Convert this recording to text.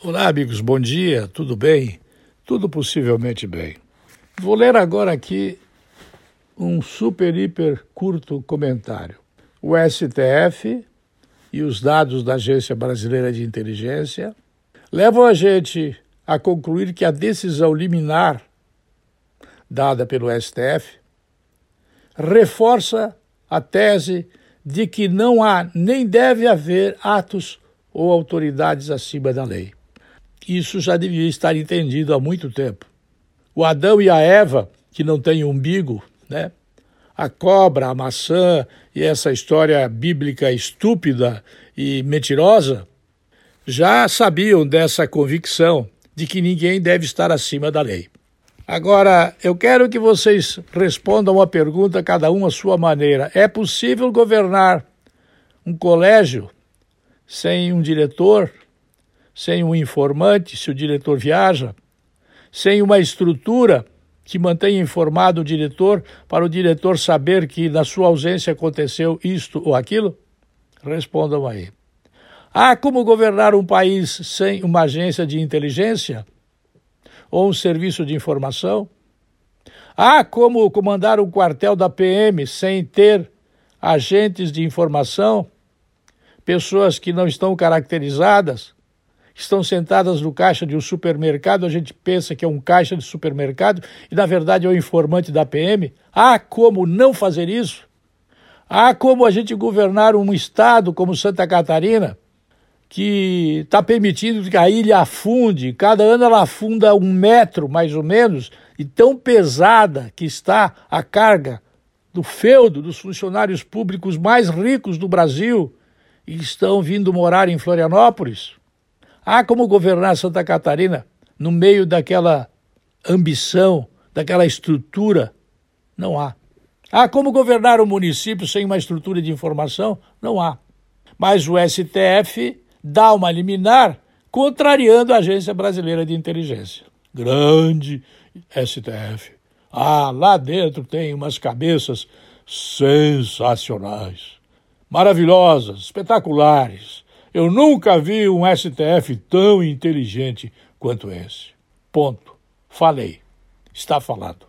Olá, amigos, bom dia, tudo bem? Tudo possivelmente bem. Vou ler agora aqui um super, hiper curto comentário. O STF e os dados da Agência Brasileira de Inteligência levam a gente a concluir que a decisão liminar dada pelo STF reforça a tese de que não há nem deve haver atos ou autoridades acima da lei. Isso já devia estar entendido há muito tempo. O Adão e a Eva, que não têm umbigo, né? A cobra, a maçã e essa história bíblica estúpida e mentirosa já sabiam dessa convicção de que ninguém deve estar acima da lei. Agora, eu quero que vocês respondam uma pergunta, cada um à sua maneira. É possível governar um colégio sem um diretor, sem um informante, se o diretor viaja, sem uma estrutura que mantenha informado o diretor para o diretor saber que na sua ausência aconteceu isto ou aquilo? Respondam aí. Há como governar um país sem uma agência de inteligência? Ou um serviço de informação? Há como comandar um quartel da PM sem ter agentes de informação? Pessoas que não estão caracterizadas? Estão sentadas no caixa de um supermercado, a gente pensa que é um caixa de supermercado e na verdade é o um informante da PM. Há como não fazer isso? Há como a gente governar um estado como Santa Catarina, que está permitindo que a ilha afunde, cada ano ela afunda um metro mais ou menos, e tão pesada que está a carga do feudo dos funcionários públicos mais ricos do Brasil e estão vindo morar em Florianópolis. Há como governar Santa Catarina no meio daquela ambição, daquela estrutura? Não há. Há como governar o município sem uma estrutura de informação? Não há. Mas o STF dá uma liminar contrariando a Agência Brasileira de Inteligência. Grande STF. Ah, lá dentro tem umas cabeças sensacionais, maravilhosas, espetaculares eu nunca vi um STF tão inteligente quanto esse. Ponto. Falei. Está falado.